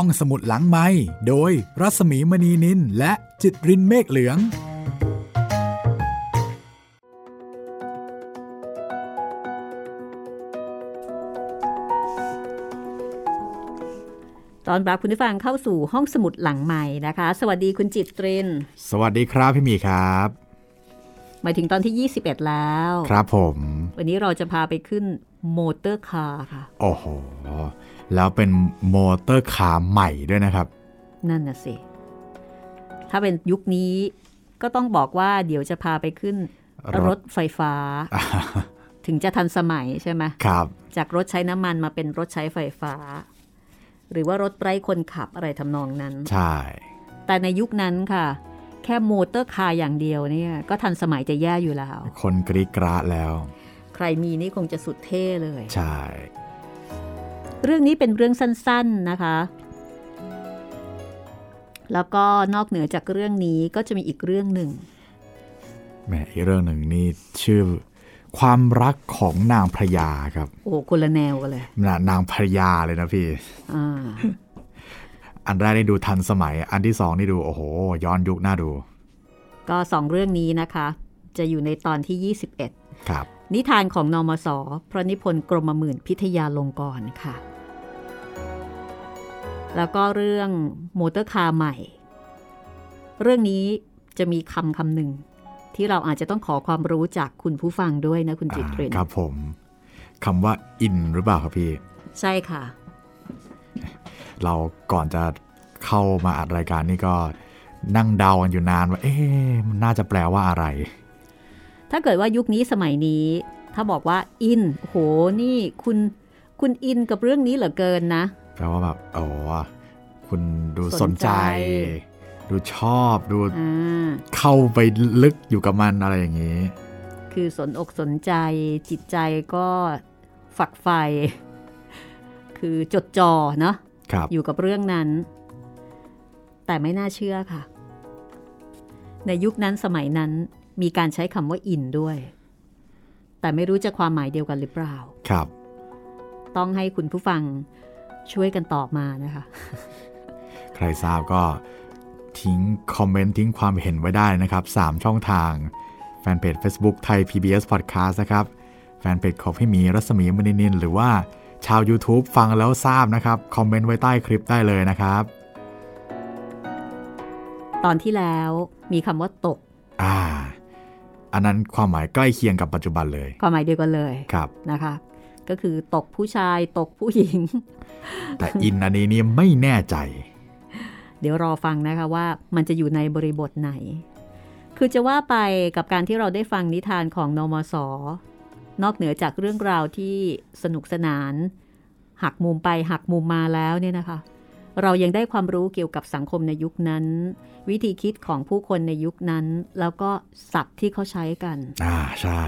ห้องสมุดหลังไม้โดยรัสมีมณีนินและจิตรินเมฆเหลือง ตอนรับคุณผู้ฟังเข้าสู่ห้องสมุดหลังใหม่นะคะ สวัสดีคุณจิตริน สวัสดีครับพี่หมีครับหมายถึงตอนที่ 21 แล้ว ครับผม วันนี้เราจะพาไปขึ้นmotor car ค่ะ โอ้โห แล้วเป็น motor car ใหม่ด้วยนะครับ นั่นน่ะสิ ถ้าเป็นยุคนี้ก็ต้องบอกว่าเดี๋ยวจะพาไปขึ้นรถรถไฟฟ้า ถึงจะทันสมัยใช่ไหมครับ จากรถใช้น้ำมันมาเป็นรถใช้ไฟฟ้า หรือว่ารถไร้คนขับอะไรทำนองนั้น ใช่ แต่ในยุคนั้นค่ะ แค่ motor car อย่างเดียวเนี่ย ก็ทันสมัยจะแย่อยู่แล้ว คนกรีดกราดแล้ว ใครมีนี่คงจะสุดเท่เลย ใช่ เรื่องนี้เป็นเรื่องสั้นๆนะคะ แล้วก็นอกเหนือจากเรื่องนี้ก็จะมีอีกเรื่องหนึ่งแหมอีกเรื่องหนึ่งนี่ชื่อความรักของนางพระยาครับ โอ้คนละแนวกันเลยนานางพระยาเลยนะพี่อ่าอันแรกนี่ดูทันสมัย อันที่สองนี่ดูโอ้โห ย้อนยุคน่าดู ก็สองเรื่องนี้นะคะ จะอยู่ในตอนที่ 21 ครับ นิทานของนอมศพระนิพนธ์กรมหมื่นพิทยาลงกรณ์ค่ะ แล้วก็เรื่อง motor car ใหม่ เรื่องนี้จะมีคำคำหนึ่ง ที่เราอาจจะต้องขอความรู้จากคุณผู้ฟังด้วยนะคุณจิตเรนอ่าครับผมคำว่าอินหรือเปล่าครับพี่ ใช่ค่ะ เราก่อนจะเข้ามาอัดรายการนี่ก็นั่งเดากันอยู่นานว่า เอ๊ะมันน่าจะแปลว่าอะไร ถ้าเกิดว่ายุคนี้สมัยนี้ ถ้าบอกว่าอินโหนี่คุณคุณอินกับเรื่องนี้เหลือเกินนะแปลว่าแบบโอ้คุณดูสสนนใจใจ ดูชอบดูอ่าเข้าไปลึกอยู่กับมันอะไรอย่างนี้ คือสนอกสนใจจิตใจก็ฝักใฝ่คือจดจ่อเนาะครับอยู่กับเรื่องนั้น แต่ไม่น่าเชื่อค่ะ ในยุคนั้นสมัยนั้น มีการใช้คำว่าอินด้วย แต่ไม่รู้จะความหมายเดียวกันหรือเปล่า ครับ ต้องให้คุณผู้ฟังช่วยกันตอบมานะคะ ใครทราบก็ทิ้งคอมเมนต์ทิ้งความเห็นไว้ได้นะครับ 3 ช่องทางแฟนเพจ Facebook ไทย PBS Podcast นะครับ แฟนเพจของพี่หมีรัศมีมณีนิน หรือว่าชาว YouTube ฟังแล้วทราบนะครับ คอมเมนต์ไว้ใต้คลิปได้เลยนะครับ ตอนที่แล้วมีคำว่าตก อ่า อันนั้นความหมายใกล้เคียงกับปัจจุบันเลย ความหมายเดียวกันเลยครับนะคะ ก็คือตกผู้ชายตกผู้หญิง แต่อินอันนี้นี่ไม่แน่ใจ เดี๋ยวรอฟังนะคะว่ามันจะอยู่ในบริบทไหน คือจะว่าไปกับการที่เราได้ฟังนิทานของนมสนอกเหนือจากเรื่องราวที่สนุกสนาน หักมุมไปหักมุมมาแล้วเนี่ยนะคะ เรายังได้ความรู้เกี่ยวกับสังคมในยุคนั้น วิธีคิดของผู้คนในยุคนั้น แล้วก็ศัพท์ที่เขาใช้กัน อ่าใช่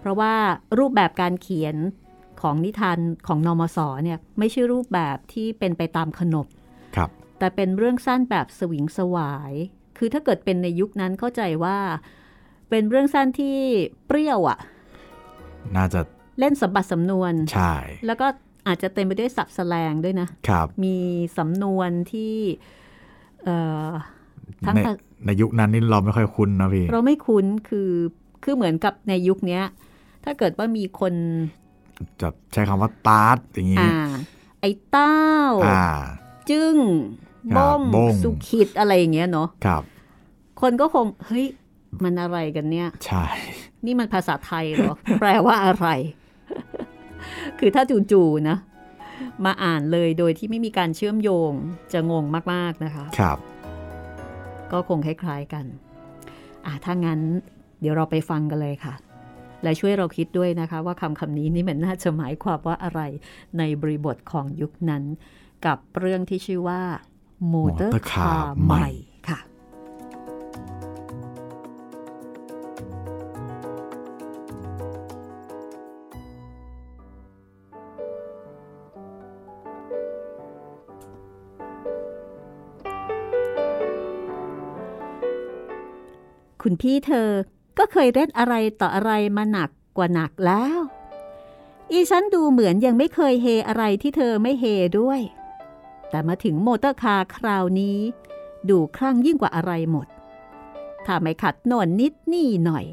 เพราะว่ารูปแบบการเขียนของนิทานของนมสเนี่ยไม่ใช่รูปแบบที่เป็นไปตามขนบครับ แต่เป็นเรื่องสั้นแบบสวิงสวาย คือถ้าเกิดเป็นในยุคนั้นเข้าใจว่า เป็นเรื่องสั้นที่เปรี้ยวอะน่าจะเล่นสมบัติสำนวน ใช่ แล้วก็ อาจจะเต็มไปด้วยศัพท์แสลงด้วยนะครับมีสำนวนที่เอ่อทั้งในภาในยุคนั้นนี่เราไม่ค่อยคุ้นนะพี่ เราไม่คุ้นคือคือเหมือนกับในยุคเนี้ย ถ้าเกิดว่ามีคนจะใช้คำว่าตาร์ตอย่างนี้อ่าไอ้เต้าอ่าจึ้งครับบ้งบ้งสุขิดอะไรอย่างเงี้ยเนาะครับ คนก็คงเฮ้ยมันอะไรกันเนี่ย ใช่ นี่มันภาษาไทยเหรอ แปลว่าอะไร คือถ้าจู่ๆนะ มาอ่านเลยโดยที่ไม่มีการเชื่อมโยงจะงงมากๆนะคะ ครับ ก็คงคล้ายๆกันอะถ้างั้นเดี๋ยวเราไปฟังกันเลยค่ะ และช่วยเราคิดด้วยนะคะว่าคำคำนี้นี่มันน่าจะหมายความว่าอะไรในบริบทของยุคนั้น กับเรื่องที่ชื่อว่า มอเตอร์ Motor คา Car ร์ใหใหม่ คุณพี่เธอก็เคยเล่นอะไรต่ออะไรมาหนักกว่าหนักแล้ว อีฉันดูเหมือนยังไม่เคยเฮอะไรที่เธอไม่เฮด้วย แต่มาถึง motor car คราวนี้ ดูคลั่งยิ่งกว่าอะไรหมด ถ้าไม่ขัดโน่นนิดนี่หน่อย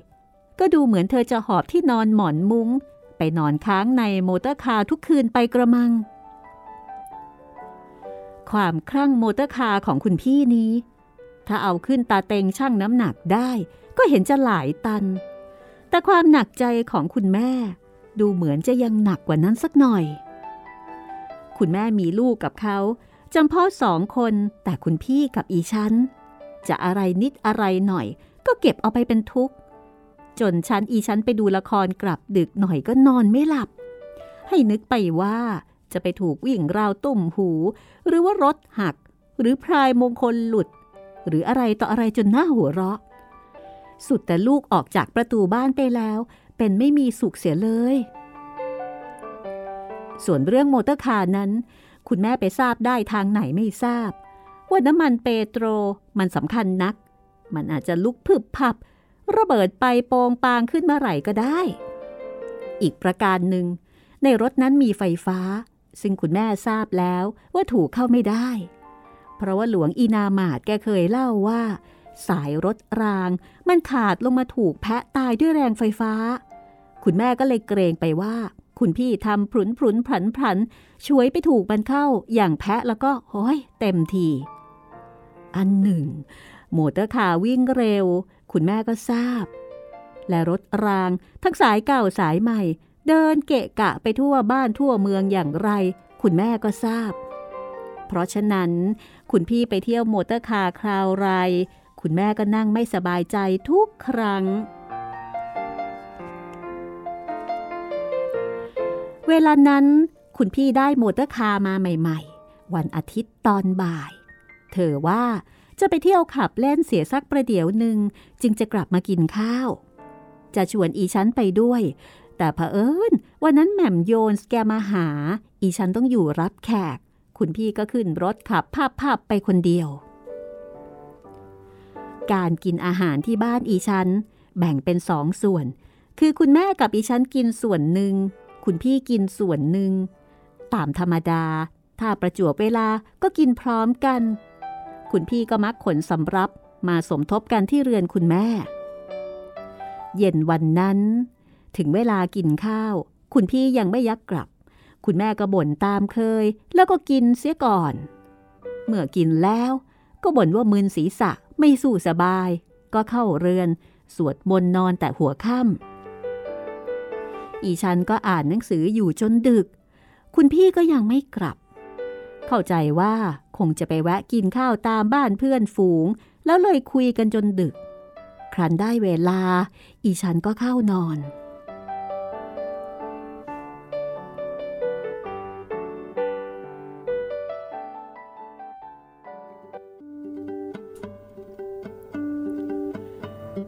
ก็ดูเหมือนเธอจะหอบที่นอนหมอนมุ้ง ไปนอนค้างใน motor car ทุกคืนไปกระมัง ความคลั่ง motor car ของคุณพี่นี้ ถ้าเอาขึ้นตาเต็งช่างน้ำหนักได้ ก็เห็นจะหลายตัน แต่ความหนักใจของคุณแม่ ดูเหมือนจะยังหนักกว่านั้นสักหน่อย คุณแม่มีลูกกับเขาจำพาะสองคนแต่คุณพี่กับอีฉันจะอะไรนิดอะไรหน่อย ก็เก็บเอาไปเป็นทุกข์ จนฉันอีฉันไปดูละครกลับดึกหน่อยก็นอนไม่หลับ ให้นึกไปว่าจะไปถูกวิ่งราวตุ่มหู หรือว่ารถหัก หรือพรายมงคลหลุด หรืออะไรต่ออะไรจนน่าหัวเราะ สุดแต่ลูกออกจากประตูบ้านไปแล้ว เป็นไม่มีสุขเสียเลย ส่วนเรื่อง motor car นั้น คุณแม่ไปทราบได้ทางไหนไม่ทราบ ว่าน้ำมัน petrol มันสำคัญนัก มันอาจจะลุกพึบพับ ระเบิดไปโปงปางขึ้นเมื่อไหร่ก็ได้ อีกประการหนึ่ง ในรถนั้นมีไฟฟ้า ซึ่งคุณแม่ทราบแล้วว่าถูกเข้าไม่ได้ เพราะว่าหลวงอีนามาดแกเคยเล่าว่า สายรถรางมันขาดลงมาถูกแพะตายด้วยแรงไฟฟ้า คุณแม่ก็เลยเกรงไปว่า คุณพี่ทำพรุนพรุนพลันพลันช่วยไปถูกมันเข้าอย่างแพะแล้วก็โอ้ยเต็มที อนึ่ง motor car วิ่งเร็ว คุณแม่ก็ทราบ และรถรางทั้งสายเก่าสายใหม่ เดินเกะกะไปทั่วบ้านทั่วเมืองอย่างไร คุณแม่ก็ทราบ เพราะฉะนั้น คุณพี่ไปเที่ยว motor car คราวไร คุณแม่ก็นั่งไม่สบายใจทุกครั้ง เวลานั้น คุณพี่ได้ motor car มาใหม่ ๆ วันอาทิตย์ตอนบ่าย เธอว่าจะไปเที่ยวขับเล่นเสียสักประเดี๋ยวหนึ่งจึงจะกลับมากินข้าว จะชวนอีฉันไปด้วย แต่เผอิญวันนั้นแหม่มโยนแกมาหา อีฉันต้องอยู่รับแขก คุณพี่ก็ขึ้นรถขับภาพภาพไปคนเดียว การกินอาหารที่บ้านอีฉันแบ่งเป็นสองส่วน คือคุณแม่กับอีฉันกินส่วนหนึ่ง คุณพี่กินส่วนหนึ่ง ตามธรรมดา ถ้าประจวบเวลาก็กินพร้อมกัน คุณพี่ก็มักขนสำรับมาสมทบกันที่เรือนคุณแม่ เย็นวันนั้น ถึงเวลากินข้าว คุณพี่ยังไม่ยักกลับ คุณแม่ก็บ่นตามเคย แล้วก็กินเสียก่อน เมื่อกินแล้วก็บ่นว่ามึนศีรษะไม่สู้สบาย ก็เข้าเรือน สวดมนต์นอนแต่หัวค่ำอีชันก็อ่านหนังสืออยู่จนดึก คุณพี่ก็ยังไม่กลับ เข้าใจว่าคงจะไปแวะกินข้าวตามบ้านเพื่อนฝูง แล้วเลยคุยกันจนดึก ครั้นได้เวลา อีชันก็เข้านอน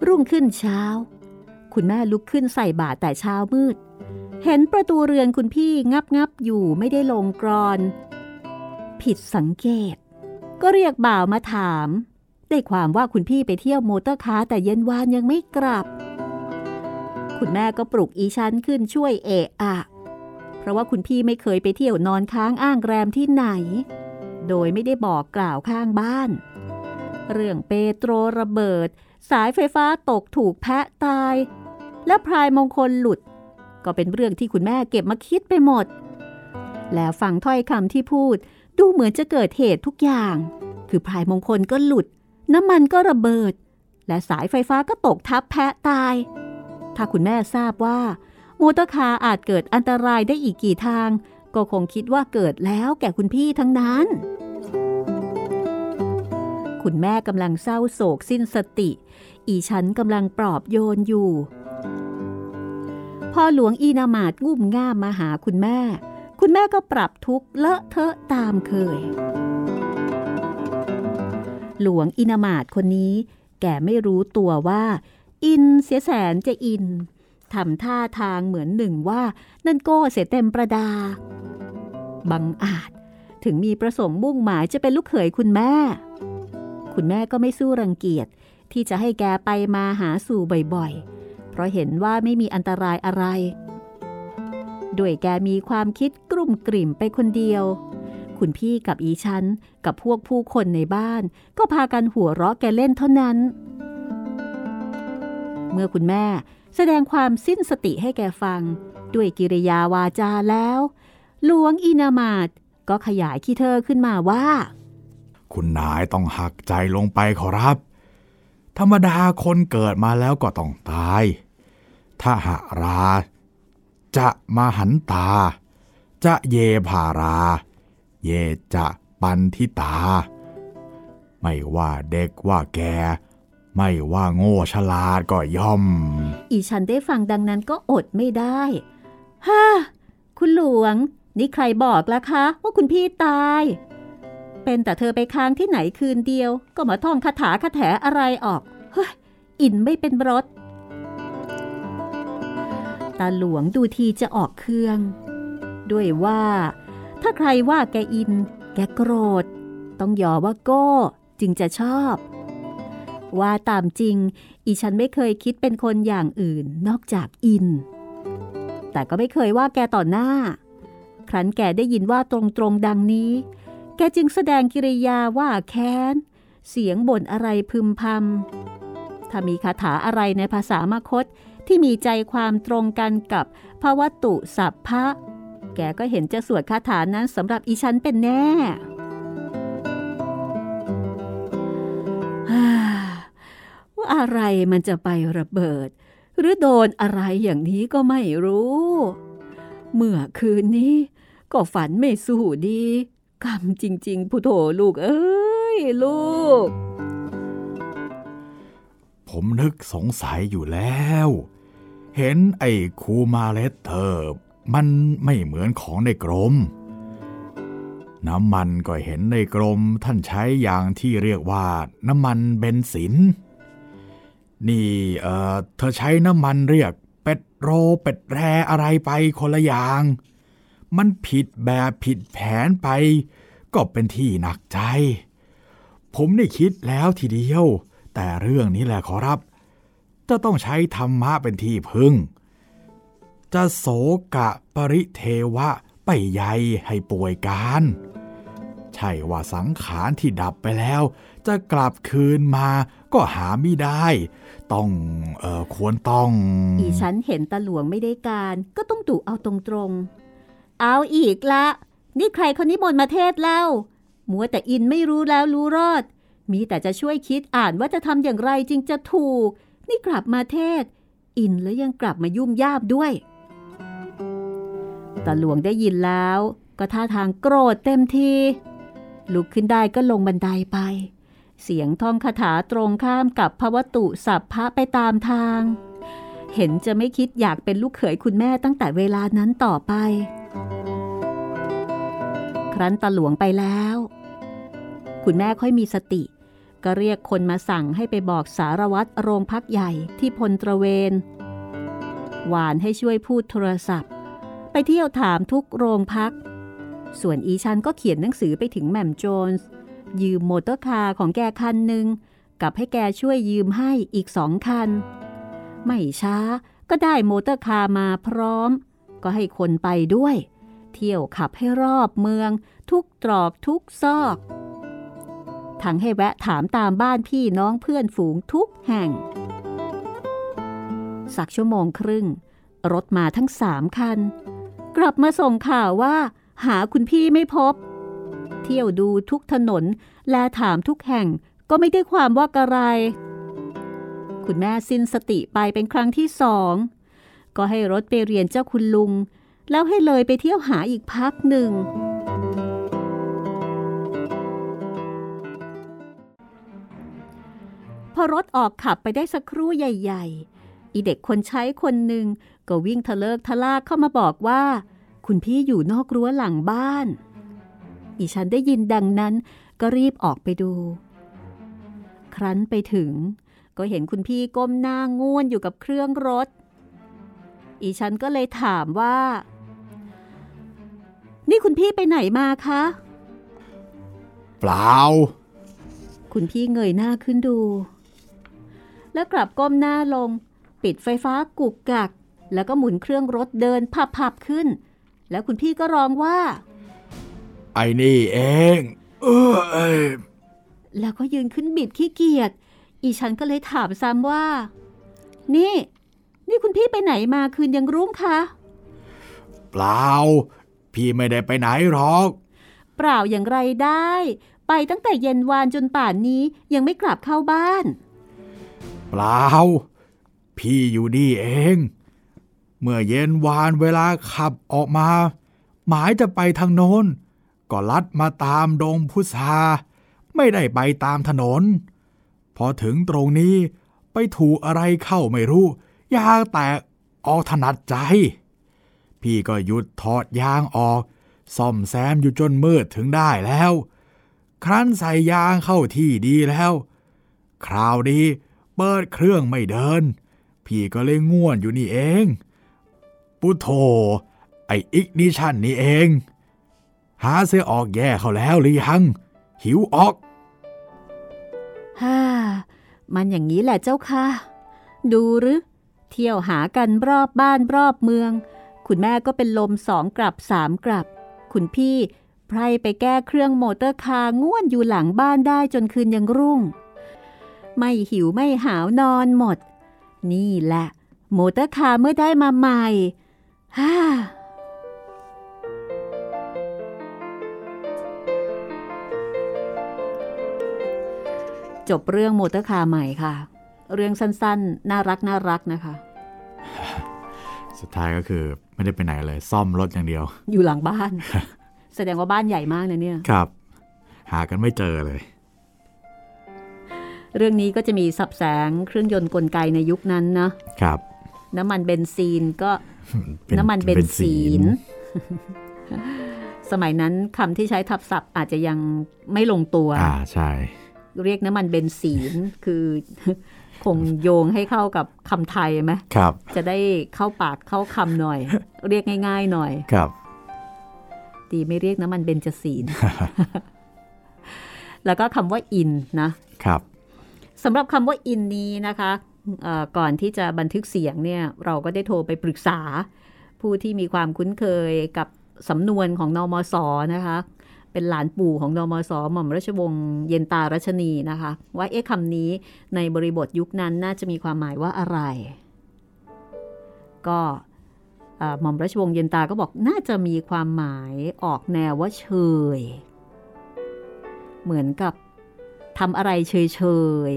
รุ่งขึ้นเช้า คุณแม่ลุกขึ้นใส่บาตรแต่เช้ามืด เห็นประตูเรือนคุณพี่งับงับอยู่ไม่ได้ลงกลอน ผิดสังเกต ก็เรียกบ่าวมาถาม ได้ความว่าคุณพี่ไปเที่ยว motor car แต่เย็นวานยังไม่กลับ คุณแม่ก็ปลุกอีฉันขึ้นช่วยเอะอะเพราะว่าคุณพี่ไม่เคยไปเที่ยวนอนค้างอ้างแรมที่ไหน โดยไม่ได้บอกกล่าวข้างบ้าน เรื่อง petrol ระเบิด สายไฟฟ้าตกถูกแพะตาย และพรายมงคลหลุด ก็เป็นเรื่องที่คุณแม่เก็บมาคิดไปหมด แล้วฟังถ้อยคำที่พูดดูเหมือนจะเกิดเหตุทุกอย่าง คือพรายมงคลก็หลุด น้ำมันก็ระเบิด และสายไฟฟ้าก็ตกทับแพะตาย ถ้าคุณแม่ทราบว่า motor car อาจเกิดอันตรายได้อีกกี่ทาง ก็คงคิดว่าเกิดแล้วแก่คุณพี่ทั้งนั้น คุณแม่กำลังเศร้าโศกสิ้นสติ อีฉันกำลังปลอบโยนอยู่ พอหลวงอีนามาดงุ่มง่ามมาหาคุณแม่ คุณแม่ก็ปรับทุกข์เลอะเทอะตามเคย หลวงอินามาดคนนี้แกไม่รู้ตัวว่า อินเสียแสนจะอินทำท่าทางเหมือนหนึ่งว่านั่นโก้เสียเต็มประดา บังอาจถึงมีประสงค์มุ่งหมายจะเป็นลูกเขยคุณแม่ คุณแม่ก็ไม่สู้รังเกียจที่จะให้แกไปมาหาสู่บ่อยๆ เพราะเห็นว่าไม่มีอันตรายอะไร ด้วยแกมีความคิดกลุ่มกลิ่มไปคนเดียว คุณพี่กับอีฉันกับพวกผู้คนในบ้าน ก็พากันหัวเราะแกเล่นเท่านั้น เมื่อคุณแม่แสดงความสิ้นสติให้แกฟัง ด้วยกิริยาวาจาแล้ว หลวงอินามาตก็ขยายขี้เธอขึ้นมาว่า คุณนายต้องหักใจลงไปขอรับ ธรรมดาคนเกิดมาแล้วก็ต้องตาย ถ้าหารา จะมาหันตา จะเยภารา เยจะปันทิตา ไม่ว่าเด็กว่าแกไม่ว่าโง่ฉลาดก็ย่อม อีฉันได้ฟังดังนั้นก็อดไม่ได้ฮ่าคุณหลวง นี่ใครบอกล่ะคะ ว่าคุณพี่ตาย เป็นแต่เธอไปค้างที่ไหนคืนเดียว ก็มาท่องคาถาคาแถอะไรออก เฮ้ย อินไม่เป็นรถตาหลวงดูทีจะออกเครื่อง ด้วยว่า ถ้าใครว่าแกอิน แกโกรธ ต้องยอว่าโก้จึงจะชอบ ว่าตามจริง อีฉันไม่เคยคิดเป็นคนอย่างอื่นนอกจากอิน แต่ก็ไม่เคยว่าแกต่อหน้า ครั้นแกได้ยินว่าตรงๆดังนี้ แกจึงแสดงกิริยาว่าแค้น เสียงบ่นอะไรพึมพำ ถ้ามีคาถาอะไรในภาษามคตที่มีใจความตรงกันกับพระวัตุสัพพะ แกก็เห็นจะสวดคาถานั้นสำหรับอีฉันเป็นแน่ ว่าอะไรมันจะไประเบิด หรือโดนอะไรอย่างนี้ก็ไม่รู้ เมื่อคืนนี้ก็ฝันไม่สู้ดี กรรมจริง ๆ ผู้โถลูก เอ้ย ลูก ผมนึกสงสัยอยู่แล้ว เห็นไอ้คูมาเลสเตอมันไม่เหมือนของในกรม น้ำมันก็เห็นในกรมท่านใช้อย่างที่เรียกว่าน้ำมันเบนซิน นี่เออเธอใช้น้ำมันเรียกเป็ดโรเป็ดแรอะไรไปคนละอย่าง มันผิดแบบผิดแผนไป ก็เป็นที่หนักใจ ผมได้คิดแล้วทีเดียว แต่เรื่องนี้แหละขอรับ จะต้องใช้ธรรมะเป็นที่พึ่ง จะโศกะปริเทวะไปใยให้ป่วยการ ใช่ว่าสังขารที่ดับไปแล้ว จะกลับคืนมาก็หาไม่ได้ ต้องเออควรต้อง อีฉันเห็นตาหลวงไม่ได้การ ก็ต้องดุเอาตรงๆ เอาอีกละ นี่ใครคนนี้มนต์มาเทศเล่า มัวแต่อินไม่รู้แล้วรู้รอด มีแต่จะช่วยคิดอ่านว่าจะทำอย่างไรจึงจะถูก นี่กลับมาเทศ อินแล้วยังกลับมายุ่มยามด้วยตาหลวงได้ยินแล้ว ก็ท่าทางโกรธเต็มทีลุกขึ้นได้ก็ลงบันไดไป เสียงท่องคาถาตรงข้ามกับพระวตุสัพพะไปตามทาง เห็นจะไม่คิดอยากเป็นลูกเขยคุณแม่ตั้งแต่เวลานั้นต่อไป ครั้นตาหลวงไปแล้ว คุณแม่ค่อยมีสติ ก็เรียกคนมาสั่งให้ไปบอกสารวัตรโรงพักใหญ่ที่พลตระเวน หวานให้ช่วยพูดโทรศัพท์ ไปเที่ยวถามทุกโรงพัก ส่วนอีฉันก็เขียนหนังสือไปถึงแหม่มโจนส์ยืม motor car ของแกคันหนึ่งกับให้แกช่วยยืมให้อีกสองคัน ไม่ช้าก็ได้ motor car มาพร้อม ก็ให้คนไปด้วย เที่ยวขับให้รอบเมือง ทุกตรอกทุกซอก ทั้งให้แวะถามตามบ้านพี่น้องเพื่อนฝูงทุกแห่ง สักชั่วโมงครึ่ง รถมาทั้งสามคัน กลับมาส่งข่าวว่า หาคุณพี่ไม่พบ เที่ยวดูทุกถนน และถามทุกแห่งก็ไม่ได้ความว่ากระไร คุณแม่สิ้นสติไปเป็นครั้งที่สองก็ให้รถไปเรียนเจ้าคุณลุง แล้วให้เลยไปเที่ยวหาอีกพักหนึ่ง พอรถออกขับไปได้สักครู่ใหญ่ ๆ อีเด็กคนใช้คนหนึ่งก็วิ่งทะเลิกทะลากเข้ามาบอกว่า คุณพี่อยู่นอกรั้วหลังบ้าน อีฉันได้ยินดังนั้นก็รีบออกไปดู ครั้นไปถึง ก็เห็นคุณพี่ก้มหน้าง่วนอยู่กับเครื่องรถ อีฉันก็เลยถามว่า นี่คุณพี่ไปไหนมาคะ เปล่า คุณพี่เงยหน้าขึ้นดู แล้วกลับก้มหน้าลง ปิดไฟฟ้ากุกกัก แล้วก็หมุนเครื่องรถเดินพับๆขึ้น แล้วคุณพี่ก็ร้องว่า ไอ้นี่เอง เออเอ้ยแล้วก็ยืนขึ้นบิดขี้เกียจ อีฉันก็เลยถามซ้ำว่า นี่ นี่คุณพี่ไปไหนมาคืนยังรุ่งคะ เปล่า พี่ไม่ได้ไปไหนหรอก เปล่าอย่างไรได้ ไปตั้งแต่เย็นวานจนป่านนี้ยังไม่กลับเข้าบ้าน เปล่า พี่อยู่นี่เอง เมื่อเย็นวานเวลาขับออกมา หมายจะไปทางโน้น ก็ลัดมาตามดงพุทราไม่ได้ไปตามถนน พอถึงตรงนี้ไปถูกอะไรเข้าไม่รู้ ยางแตกออกถนัดใจ พี่ก็หยุดถอดยางออก ซ่อมแซมอยู่จนมืดถึงได้แล้ว ครั้นใส่ยางเข้าที่ดีแล้ว คราวนี้เปิดเครื่องไม่เดิน พี่ก็เลยง่วนอยู่นี่เอง ปุโถไออิกนิชันนี่เอง หาเสียออกแย่เขาแล้วหรือยัง หิวออกฮ่ามันอย่างนี้แหละเจ้าค่ะ ดูหรือ เที่ยวหากันรอบบ้านรอบเมือง คุณแม่ก็เป็นลมสองกลับสามกลับ คุณพี่ไพรไปแก้เครื่อง motor car ง่วนอยู่หลังบ้านได้จนคืนยังรุ่ง ไม่หิวไม่หาวนอนหมด นี่แหละ motor car เมื่อได้มาใหม่ฮ่าจบเรื่อง motor car ใหม่ค่ะ เรื่องสั้นๆ น่ารักน่ารักนะคะ สุดท้ายก็คือไม่ได้ไปไหนเลย ซ่อมรถอย่างเดียว อยู่หลังบ้าน แสดงว่าบ้านใหญ่มากนะเนี่ย ครับ หากันไม่เจอเลย เรื่องนี้ก็จะมีศัพท์แสงเครื่องยนต์กลไกในยุคนั้นนะครับ น้ำมันเบนซีนก็เป็นน้ำมันเบนซีน สมัยนั้นคำที่ใช้ทับศัพท์อาจจะยังไม่ลงตัว อ่าใช่ เรียกน้ำมันเบนซีนคือ คงโยงให้เข้ากับคำไทยไหมครับ จะได้เข้าปากเข้าคำหน่อย เรียกง่าย ๆ หน่อยครับ ดีไม่เรียกน้ำมันเบนจซีนแล้วก็คำว่าอินนะครับสำหรับคำว่าอินนี้นะคะเอ่อก่อนที่จะบันทึกเสียงเนี่ย เราก็ได้โทรไปปรึกษา ผู้ที่มีความคุ้นเคยกับสำนวนของนอมศนะคะ เป็นหลานปู่ของนอมศหม่อมราชวงศ์เย็นตารัชนีนะคะ ว่าเอ๊ะคำนี้ในบริบทยุคนั้นน่าจะมีความหมายว่าอะไร ก็หม่อมราชวงศ์เย็นตาก็บอกน่าจะมีความหมายออกแนวว่าเชยเหมือนกับทำอะไรเฉย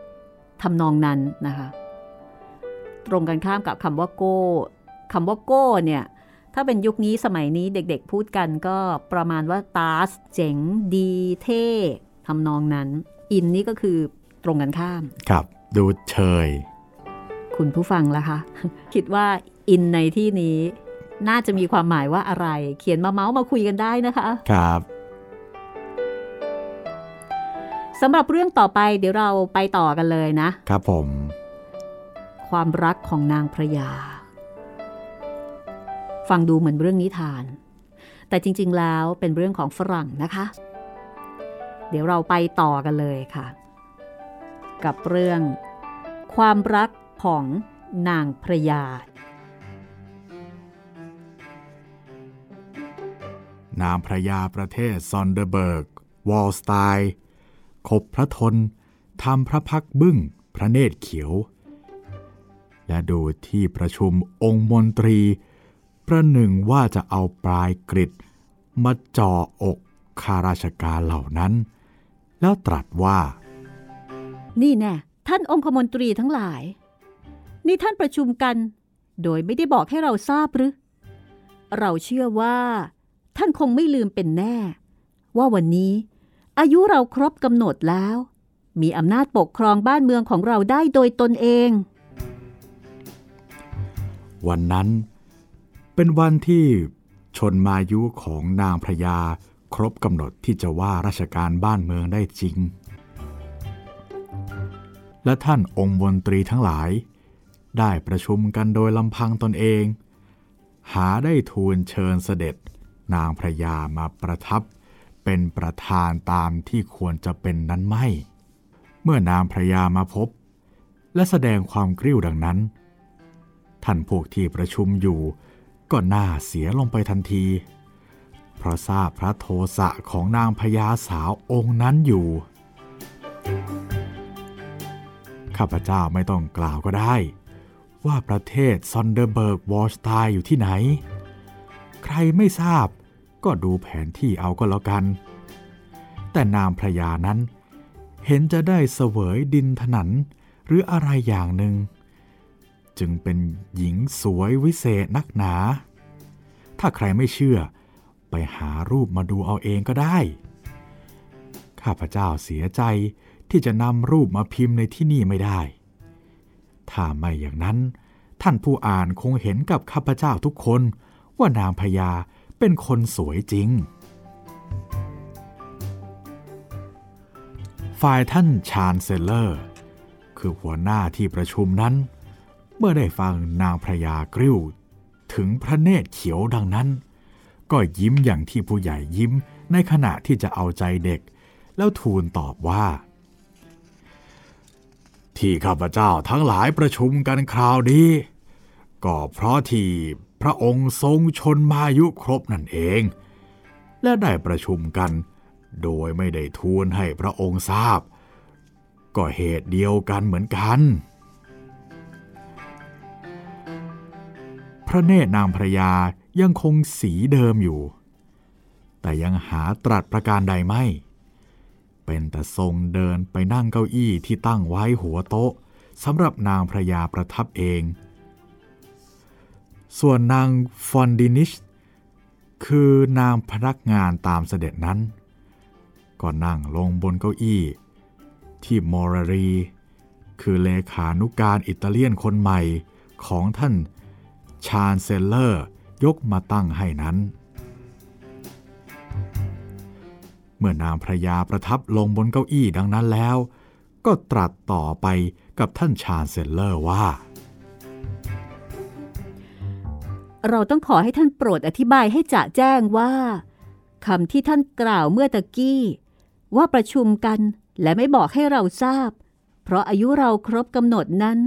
ๆทำนองนั้นนะคะ ตรงกันข้ามกับคำว่าโก้คำว่าโก้เนี่ย ถ้าเป็นยุคนี้สมัยนี้เด็กๆพูดกันก็ประมาณว่าตาสเจ๋งดีเท่ทำนองนั้น อินนี่ก็คือตรงกันข้าม ครับ ดูเชย คุณผู้ฟังล่ะคะ คิดว่าอินในที่นี้ น่าจะมีความหมายว่าอะไร เขียนมาเมาส์มาคุยกันได้นะคะ ครับสำหรับเรื่องต่อไปเดี๋ยวเราไปต่อกันเลยนะ ครับผม ความรักของนางพระยา ฟังดูเหมือนเรื่องนิทาน แต่จริง ๆ แล้วเป็นเรื่องของฝรั่งนะคะ เดี๋ยวเราไปต่อกันเลยค่ะ กับเรื่อง ความรักของนางพระยา นางพระยาประเทศซอนเดอร์เบิร์ก วอลสไตน์คบพระทนทำพระพักบึ้ง พระเนตรเขียว และดูที่ประชุมองค์มนตรี ประหนึ่งว่าจะเอาปลายกริดมาจ่ออกข้าราชการเหล่านั้น แล้วตรัสว่า นี่แน่ท่านองคมนตรีทั้งหลาย นี่ท่านประชุมกัน โดยไม่ได้บอกให้เราทราบหรือ เราเชื่อว่า ท่านคงไม่ลืมเป็นแน่ ว่าวันนี้ อายุเราครบกำหนดแล้ว มีอำนาจปกครองบ้านเมืองของเราได้โดยตนเอง วันนั้น เป็นวันที่ชนมายุของนางพระยา ครบกำหนดที่จะว่าราชการบ้านเมืองได้จริง และท่านองค์มนตรีทั้งหลาย ได้ประชุมกันโดยลำพังตนเอง หาได้ทูลเชิญเสด็จ นางพระยามาประทับ เป็นประธานตามที่ควรจะเป็นนั้นไม่ เมื่อนางพระยามาพบ และแสดงความกริ้วดังนั้น ท่านพวกที่ประชุมอยู่ ก็น่าเสียลงไปทันที เพราะทราบพระโทสะของนางพญาสาวองค์นั้นอยู่ ข้าพเจ้าไม่ต้องกล่าวก็ได้ ว่าประเทศซอนเดอร์เบิร์กวอลสไตน์อยู่ที่ไหน ใครไม่ทราบก็ดูแผนที่เอาก็แล้วกัน แต่นางพระยานั้นเห็นจะได้เสวยดินถนันหรืออะไรอย่างหนึ่ง จึงเป็นหญิงสวยวิเศษนักหนา ถ้าใครไม่เชื่อไปหารูปมาดูเอาเองก็ได้ ข้าพเจ้าเสียใจที่จะนำรูปมาพิมพ์ในที่นี่ไม่ได้ ถ้าไม่อย่างนั้น ท่านผู้อ่านคงเห็นกับข้าพเจ้าทุกคนว่านางพญาเป็นคนสวยจริง ฝ่ายท่านชาญเซลเลอร์ คือหัวหน้าที่ประชุมนั้น เมื่อได้ฟังนางพระยากริ้ว ถึงพระเนตรเขียวดังนั้น ก็ยิ้มอย่างที่ผู้ใหญ่ยิ้มในขณะที่จะเอาใจเด็ก แล้วทูลตอบว่า ที่ข้าพเจ้าทั้งหลายประชุมกันคราวนี้ ก็เพราะที่พระองค์ทรงชนมายุครบนั่นเอง และได้ประชุมกัน โดยไม่ได้ทูลให้พระองค์ทราบ ก็เหตุเดียวกันเหมือนกัน พระเนตรนางพระยายังคงสีเดิมอยู่ แต่ยังหาตรัสประการใดไม่ เป็นแต่ทรงเดินไปนั่งเก้าอี้ที่ตั้งไว้หัวโต๊ะสำหรับนางพระยาประทับเอง ส่วนนางฟอนดินิช คือนางพนักงานตามเสด็จนั้น ก็นั่งลงบนเก้าอี้ ที่มอรารี คือเลขานุการอิตาเลียนคนใหม่ของท่าน chancellor ยกมาตั้งให้นั้น เมื่อนางพระยาประทับลงบนเก้าอี้ดังนั้นแล้ว ก็ตรัสต่อไปกับท่าน chancellor ว่า เราต้องขอให้ท่านโปรดอธิบายให้จะแจ้งว่าคำที่ท่านกล่าวเมื่อตะกี้ ว่าประชุมกันและไม่บอกให้เราทราบ เพราะอายุเราครบกำหนดนั้น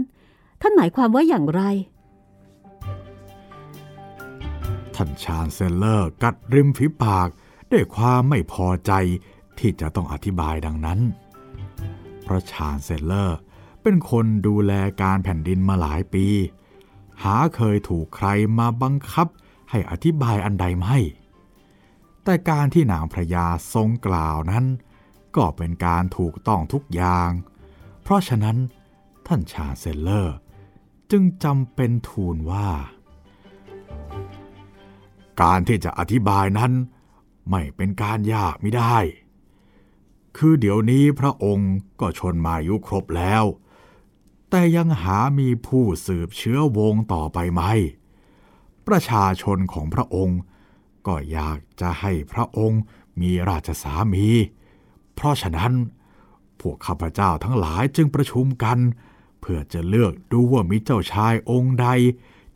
ท่านหมายความว่าอย่างไร ท่าน chancellor กัดริมฝีปากด้วยความไม่พอใจที่จะต้องอธิบายดังนั้น เพราะ chancellor เป็นคนดูแลการแผ่นดินมาหลายปี หาเคยถูกใครมาบังคับให้อธิบายอันใดไม่ แต่การที่นางพระยาทรงกล่าวนั้น ก็เป็นการถูกต้องทุกอย่าง เพราะฉะนั้นท่านชาเซลเลอร์ จึงจำเป็นทูลว่า การที่จะอธิบายนั้น ไม่เป็นการยากไม่ได้ คือเดี๋ยวนี้พระองค์ก็ชนมายุครบแล้ว แต่ยังหามีผู้สืบเชื้อวงต่อไปไหม ประชาชนของพระองค์ ก็อยากจะให้พระองค์มีราชสามี เพราะฉะนั้น พวกข้าพเจ้าทั้งหลายจึงประชุมกัน เพื่อจะเลือกดูว่ามีเจ้าชายองค์ใด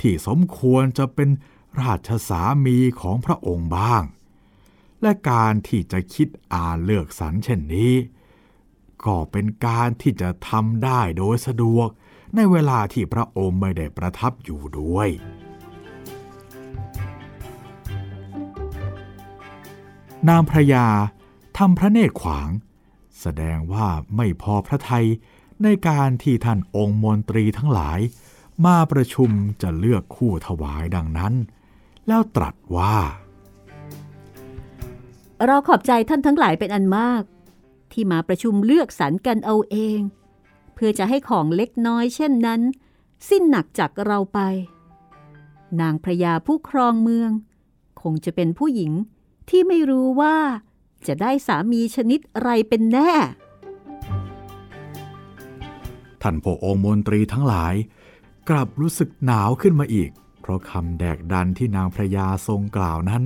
ที่สมควรจะเป็น ราชสามีของพระองค์บ้าง และการที่จะคิดอ่านเลือกสรรเช่นนี้ ก็เป็นการที่จะทำได้โดยสะดวกในเวลาที่พระองค์ไม่ได้ประทับอยู่ด้วย นางพระยาทำพระเนตรขวาง แสดงว่าไม่พอพระทัยในการที่ท่านองค์มนตรีทั้งหลาย มาประชุมจะเลือกคู่ถวายดังนั้น แล้วตรัสว่า เราขอบใจท่านทั้งหลายเป็นอันมาก ที่มาประชุมเลือกสรรกันเอาเอง เพื่อจะให้ของเล็กน้อยเช่นนั้น สิ้นหนักจากเราไป นางพระยาผู้ครองเมือง คงจะเป็นผู้หญิงที่ไม่รู้ว่าจะได้สามีชนิดไรเป็นแน่ ท่านพระองค์มนตรีทั้งหลาย กลับรู้สึกหนาวขึ้นมาอีก เพราะคำแดกดันที่นางพระยาทรงกล่าวนั้น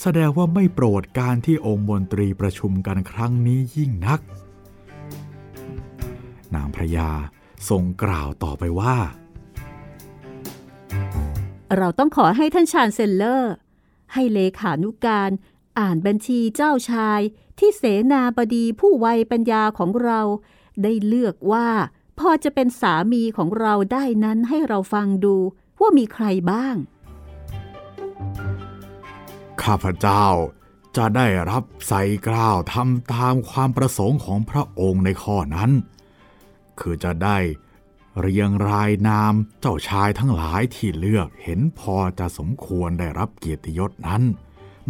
แสดงว่าไม่โปรดการที่องค์มนตรีประชุมกันครั้งนี้ยิ่งนัก นางพระยาทรงกล่าวต่อไปว่า เราต้องขอให้ท่านชาญเซนเลอร์ ให้เลขานุการอ่านบัญชีเจ้าชายที่เสนาบดีผู้ไวปัญญาของเราได้เลือกว่าพอจะเป็นสามีของเราได้นั้นให้เราฟังดู ว่ามีใครบ้าง ข้าพเจ้าจะได้รับใส่กล้าวทำตามความประสงค์ของพระองค์ในข้อนั้น คือจะได้เรียงรายนามเจ้าชายทั้งหลายที่เลือกเห็นพอจะสมควรได้รับเกียรติยศนั้น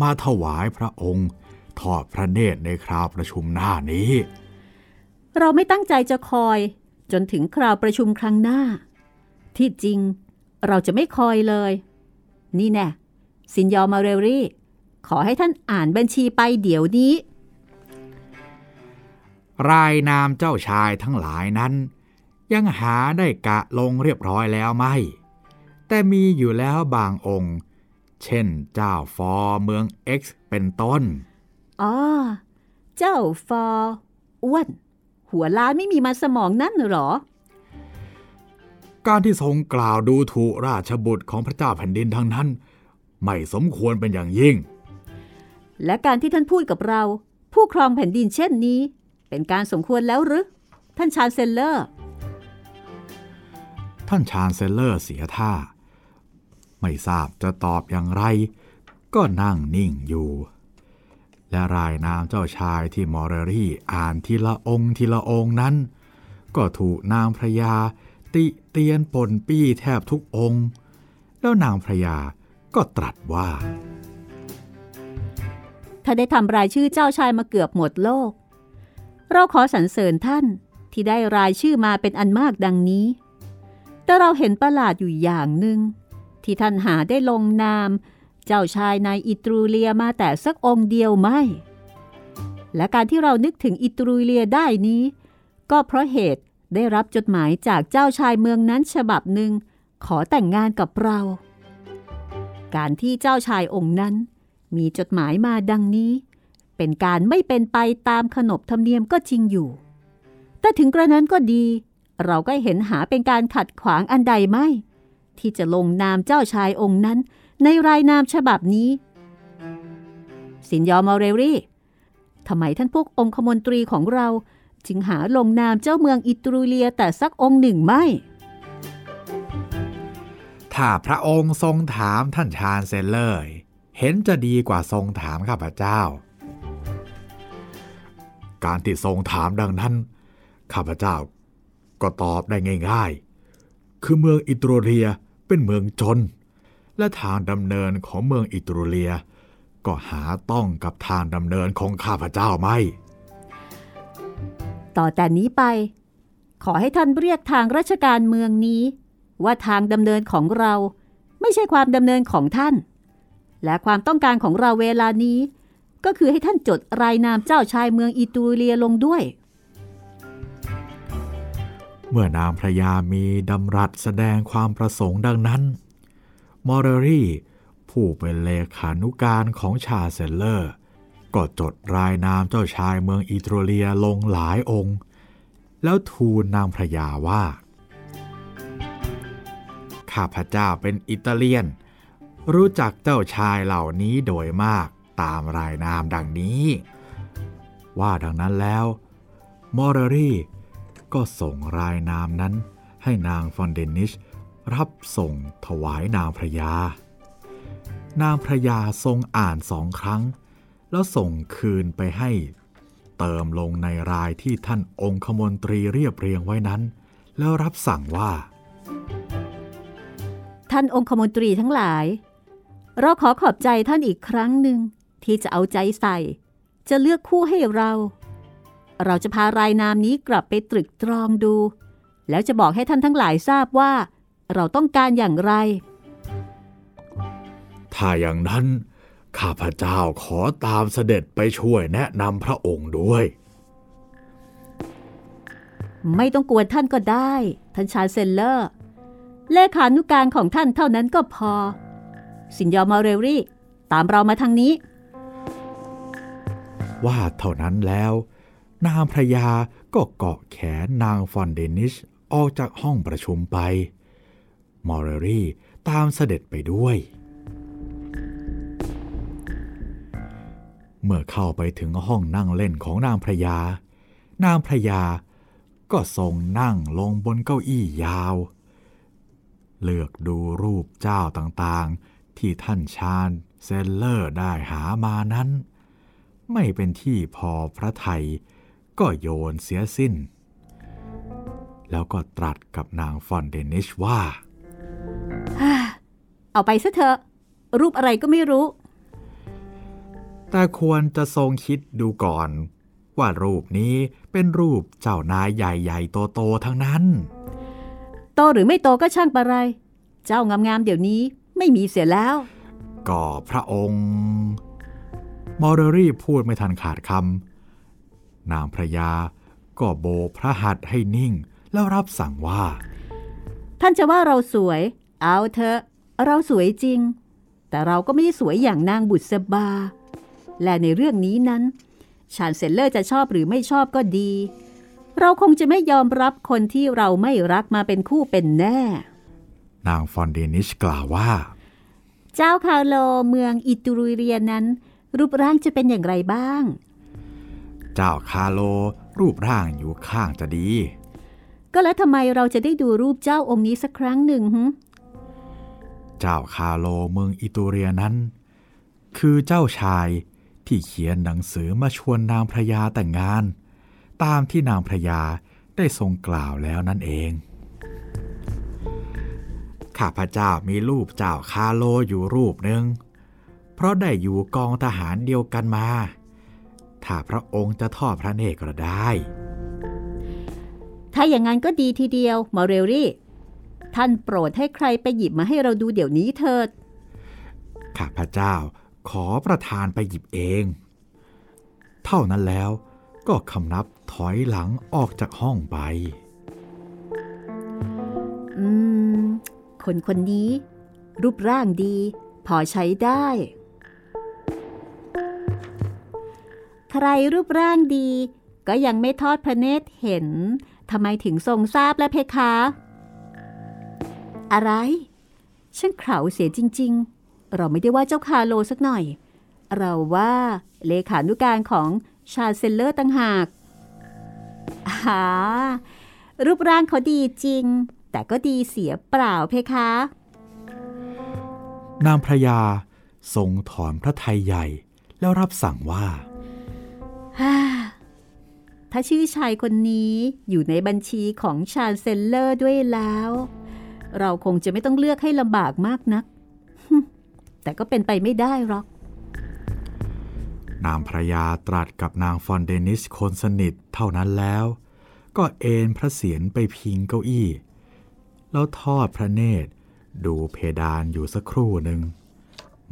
มาถวายพระองค์ทอดพระเนตรในคราวประชุมหน้านี้ เราไม่ตั้งใจจะคอยจนถึงคราวประชุมครั้งหน้า ที่จริง เราจะไม่คอยเลย นี่แน่สินยอมาเรลรี่ ขอให้ท่านอ่านบัญชีไปเดี๋ยวนี้ รายนามเจ้าชายทั้งหลายนั้น ยังหาได้กะลงเรียบร้อยแล้วไม่ แต่มีอยู่แล้วบางองค์ เช่นเจ้าฟอเมือง X เป็นต้น อ๋อ เจ้าฟออ้วน หัวล้านไม่มีมันสมองนั่นเหรอ การที่ทรงกล่าวดูถูกราชบุตรของพระเจ้าแผ่นดินทั้งนั้น ไม่สมควรเป็นอย่างยิ่ง และการที่ท่านพูดกับเรา ผู้ครองแผ่นดินเช่นนี้ เป็นการสมควรแล้วหรือ ท่านชาญเซลเลอร์ ท่านชาญเซลเลอร์เสียท่า ไม่ทราบจะตอบอย่างไร ก็นั่งนิ่งอยู่ และรายนามเจ้าชายที่มอร์รี่อ่านทีละองค์ทีละองค์นั้น ก็ถูกนางพระยาติ เตียนปนปี้แทบทุกองค์ แล้วนางพระยาก็ตรัสว่า ถ้าได้ทำรายชื่อเจ้าชายมาเกือบหมดโลก เราขอสรรเสริญท่านที่ได้รายชื่อมาเป็นอันมากดังนี้ แต่เราเห็นประหลาดอยู่อย่างหนึ่ง ที่ท่านหาได้ลงนาม เจ้าชายในอิตรูเลียมาแต่สักองค์เดียวไม่ และการที่เรานึกถึงอิตรูเลียได้นี้ ก็เพราะเหตุ ได้รับจดหมายจากเจ้าชายเมืองนั้นฉบับหนึ่ง ขอแต่งงานกับเรา การที่เจ้าชายองค์นั้น มีจดหมายมาดังนี้ เป็นการไม่เป็นไปตามขนบธรรมเนียมก็จริงอยู่ แต่ถึงกระนั้นก็ดี เราก็เห็นหาเป็นการขัดขวางอันใดไม่ ที่จะลงนามเจ้าชายองค์นั้น ในรายนามฉบับนี้ signor มอเรลลี่ทำไมท่านพวกองคมนตรีของเรา จึงหาลงนามเจ้าเมืองอิตรูเลียแต่สักองค์หนึ่งไม่ ถ้าพระองค์ทรงถามท่าน chancellor เห็นจะดีกว่าทรงถามข้าพเจ้า การที่ทรงถามดังนั้น ข้าพเจ้าก็ตอบได้ง่ายๆ คือเมืองอิตรูเลียเป็นเมืองจน และทางดำเนินของเมืองอิตรูเลีย ก็หาต้องกับทางดำเนินของข้าพเจ้าไม่ ต่อแต่นี้ไป ขอให้ท่านเรียกทางราชการเมืองนี้ ว่าทางดำเนินของเรา ไม่ใช่ความดำเนินของท่าน และความต้องการของเราเวลานี้ ก็คือให้ท่านจดรายนามเจ้าชายเมืองอิตูเลียลงด้วย เมื่อนางพระยามีดำรัสแสดงความประสงค์ดังนั้นมอเรลลี่ผู้เป็นเลขานุการของ chancellor ก็จดรายนามเจ้าชายเมืองอิตรเลียลงหลายองค์ แล้วทูลนางพระยาว่า ข้าพเจ้าเป็นอิตาเลียน รู้จักเจ้าชายเหล่านี้โดยมากตามรายนามดังนี้ ว่าดังนั้นแล้วมอร์รี่ก็ส่งรายนามนั้นให้นางฟอนเดนิชรับส่งถวายนางพระยา นางพระยาทรงอ่านสองครั้ง แล้วส่งคืนไปให้ เติมลงในรายที่ท่านองคมนตรีเรียบเรียงไว้นั้น แล้วรับสั่งว่า ท่านองคมนตรีทั้งหลาย เราขอขอบใจท่านอีกครั้งหนึ่งที่จะเอาใจใส่ จะเลือกคู่ให้เรา เราจะพารายนามนี้กลับไปตรึกตรองดู แล้วจะบอกให้ท่านทั้งหลายทราบว่า เราต้องการอย่างไร ถ้าอย่างนั้น ข้าพเจ้าขอตามเสด็จไปช่วยแนะนำพระองค์ด้วย ไม่ต้องกวนท่านก็ได้ ท่านชาญเซนเลอร์ เลขานุการของท่านเท่านั้นก็พอ สินยอมาเรลรี่ ตามเรามาทางนี้ ว่าเท่านั้นแล้ว นางพระยาก็เกาะแขนนางฟอนเดนิชออกจากห้องประชุมไป มอร์รี่ตามเสด็จไปด้วย เมื่อเข้าไปถึงห้องนั่งเล่นของนางพระยา นางพระยาก็ทรงนั่งลงบนเก้าอี้ยาว เลือกดูรูปเจ้าต่างๆ ที่ท่านชาญเซนเลอร์ได้หามานั้น ไม่เป็นที่พอพระไทยก็โยนเสียสิ้น แล้วก็ตรัสกับนางฟอนเดนิชว่า เอาไปซะเถอะ รูปอะไรก็ไม่รู้ แต่ควรจะทรงคิดดูก่อน ว่ารูปนี้เป็นรูปเจ้านายใหญ่ๆโตๆทั้งนั้น โตหรือไม่โตก็ช่างปะไร เจ้างามๆเดี๋ยวนี้ไม่มีเสียแล้ว ก็พระองค์ มอร์รี่พูดไม่ทันขาดคำนางพระยาก็โบกพระหัตถ์ให้นิ่งแล้วรับสั่งว่า ท่านจะว่าเราสวย เอาเถอะ เราสวยจริง แต่เราก็ไม่ได้สวยอย่างนางบุษบา และในเรื่องนี้นั้น chancellor จะชอบหรือไม่ชอบก็ดี เราคงจะไม่ยอมรับคนที่เราไม่รักมาเป็นคู่เป็นแน่ นางฟอนเดนิชกล่าวว่า เจ้าคาโลเมืองอิตูรุเรียนั้น รูปร่างจะเป็นอย่างไรบ้าง เจ้าคาโลรูปร่างอยู่ข้างจะดี ก็แล้วทำไมเราจะได้ดูรูปเจ้าองค์นี้สักครั้งหนึ่งหึเจ้าคาโลเมืองอิตูเรียนั้น คือเจ้าชาย ที่เขียนหนังสือมาชวนนางพระยาแต่งงาน ตามที่นางพระยาได้ทรงกล่าวแล้วนั่นเอง ข้าพเจ้ามีรูปเจ้าคาโลอยู่รูปหนึ่ง เพราะได้อยู่กองทหารเดียวกันมา ถ้าพระองค์จะทอดพระเนตรก็ได้ ถ้าอย่างนั้นก็ดีทีเดียวมอเรลลี่ ท่านโปรดให้ใครไปหยิบมาให้เราดูเดี๋ยวนี้เถิดข้าพเจ้า ขอประธานไปหยิบเอง เท่านั้นแล้วก็คำนับถอยหลังออกจากห้องไป อืม คนคนนี้ รูปร่างดี พอใช้ได้ ใครรูปร่างดี ก็ยังไม่ทอดพระเนตรเห็นทำไมถึงทรงทราบล่ะเพคะ อะไร ช่างเขลาเสียจริง ๆ เราไม่ได้ว่าเจ้าคาโลสักหน่อย เราว่าเลขานุการของ chancellor ต่างหากอ่ารูปร่างเขาดีจริง แต่ก็ดีเสียเปล่าเพคะ นางพระยาทรงถอนพระทัยใหญ่แล้วรับสั่งว่าฮ่า ถ้าชื่อชายคนนี้อยู่ในบัญชีของ chancellor ด้วยแล้ว เราคงจะไม่ต้องเลือกให้ลำบากมากนัก แต่ก็เป็นไปไม่ได้หรอก นางพระยาตรัสกับนางฟอนเดนิสคนสนิทเท่านั้นแล้ว ก็เอนพระเศียรไปพิงเก้าอี้ แล้วทอดพระเนตร ดูเพดานอยู่สักครู่หนึ่ง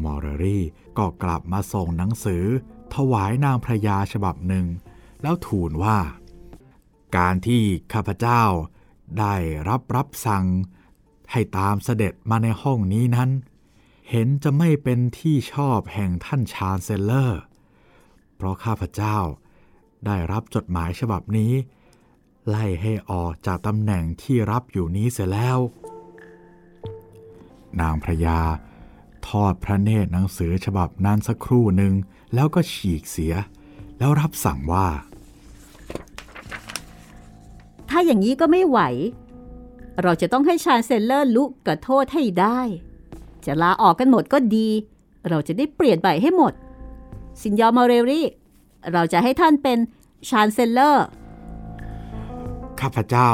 มอร์รี่ก็กลับมาส่งหนังสือ ถวายนางพระยาฉบับหนึ่ง แล้วทูลว่า การที่ข้าพเจ้าได้รับรับสั่งให้ตามเสด็จมาในห้องนี้นั้น เห็นจะไม่เป็นที่ชอบแห่งท่านชาญเซลเลอร์ เพราะข้าพเจ้าได้รับจดหมายฉบับนี้ ไล่ให้ออกจากตำแหน่งที่รับอยู่นี้เสียแล้ว นางพระยา ทอดพระเนตรหนังสือฉบับนั้นสักครู่หนึ่งแล้วก็ฉีกเสีย แล้วรับสั่งว่า ถ้าอย่างนี้ก็ไม่ไหว เราจะต้องให้ชาญเซลเลอร์ลุกกระโทษให้ได้ จะลาออกกันหมดก็ดี เราจะได้เปลี่ยนใหม่ให้หมด Signor มอเรลลี่ เราจะให้ท่านเป็น chancellor ข้าพเจ้า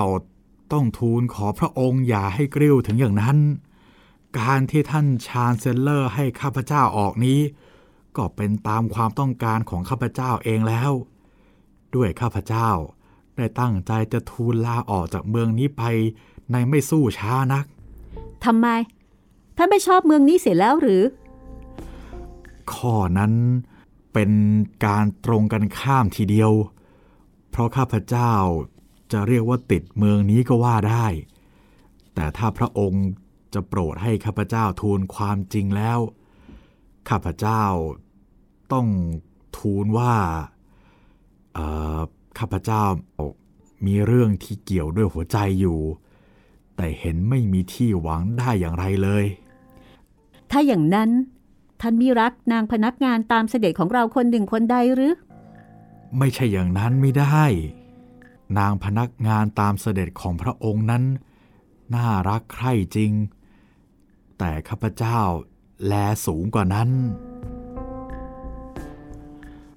ต้องทูลขอพระองค์อย่าให้กริ้วถึงอย่างนั้น การที่ท่าน chancellor ให้ข้าพเจ้าออกนี้ ก็เป็นตามความต้องการของข้าพเจ้าเองแล้ว ด้วยข้าพเจ้าได้ตั้งใจจะทูลลาออกจากเมืองนี้ไปในไม่สู้ช้านักทำไม ท่านไม่ชอบเมืองนี้เสียแล้วหรือ ข้อนั้นเป็นการตรงกันข้ามทีเดียว เพราะข้าพเจ้าจะเรียกว่าติดเมืองนี้ก็ว่าได้ แต่ถ้าพระองค์จะโปรดให้ข้าพเจ้าทูลความจริงแล้ว ข้าพเจ้าต้องทูลว่าข้าพเจ้ามีเรื่องที่เกี่ยวด้วยหัวใจอยู่ แต่เห็นไม่มีที่หวังได้อย่างไรเลย ถ้าอย่างนั้น ท่านมิรักนางพนักงานตามเสด็จของเราคนหนึ่งคนใดหรือ ไม่ใช่อย่างนั้นไม่ได้ นางพนักงานตามเสด็จของพระองค์นั้น น่ารักใคร่จริง แต่ข้าพเจ้าแลสูงกว่านั้น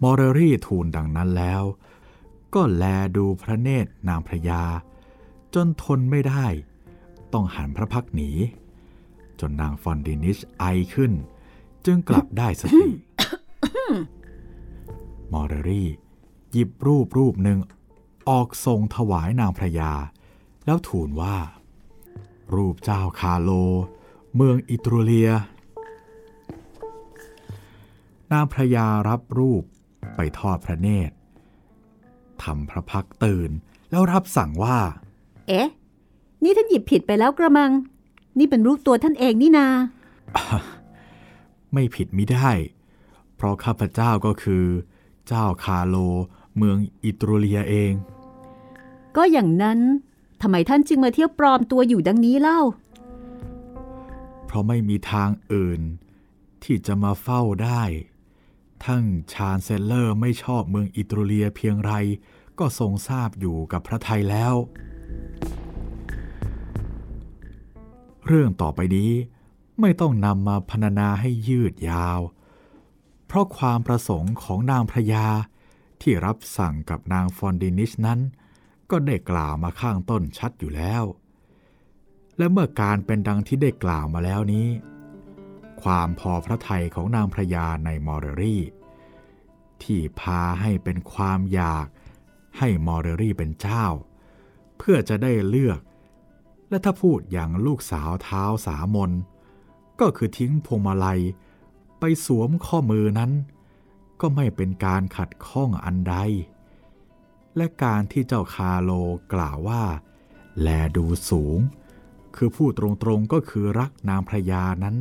มอร์รี่ทูลดังนั้นแล้ว ก็แลดูพระเนตรนางพระยา จนทนไม่ได้ ต้องหันพระพักตร์หนี จนนางฟอนดินิชไอขึ้น จึงกลับได้สติ มอร์รี่ หยิบรูปรูปหนึ่ง ออกส่งถวายนางพระยา แล้วทูลว่า รูปเจ้าคาโล เมืองอิตรูเลีย นางพระยารับรูปไปทอดพระเนตรทำพระพักตื่นแล้วรับสั่งว่า เอ๊ะ นี่ท่านหยิบผิดไปแล้วกระมัง นี่เป็นรูปตัวท่านเองนี่นา ไม่ผิดมิได้ เพราะข้าพเจ้าก็คือ เจ้าคาโล เมืองอิตรูเลียเอง ก็อย่างนั้นทำไมท่านจึงมาเที่ยวปลอมตัวอยู่ดังนี้เล่า เพราะไม่มีทางอื่น ที่จะมาเฝ้าได้ ทั้งชาญเซลเลอร์ไม่ชอบเมืองอิตรูเลียเพียงไร ก็ทรงทราบอยู่กับพระไทยแล้ว เรื่องต่อไปนี้ไม่ต้องนำมาพรรณนาให้ยืดยาว เพราะความประสงค์ของนางพระยา ที่รับสั่งกับนางฟอนดินิชนั้น ก็ได้กล่าวมาข้างต้นชัดอยู่แล้ว และเมื่อการเป็นดังที่ได้กล่าวมาแล้วนี้ ความพอพระทัยของนางพระยาในมอร์เรรี่ ที่พาให้เป็นความอยากให้มอร์เรรี่เป็นเจ้า เพื่อจะได้เลือก และถ้าพูดอย่างลูกสาวเท้าสามน ก็คือทิ้งพวงมาลัย ไปสวมข้อมือนั้น ก็ไม่เป็นการขัดข้องอันใด และการที่เจ้าคาโลกล่าวว่า แลดูสูง คือพูดตรงๆก็คือรักนางพระยานั้น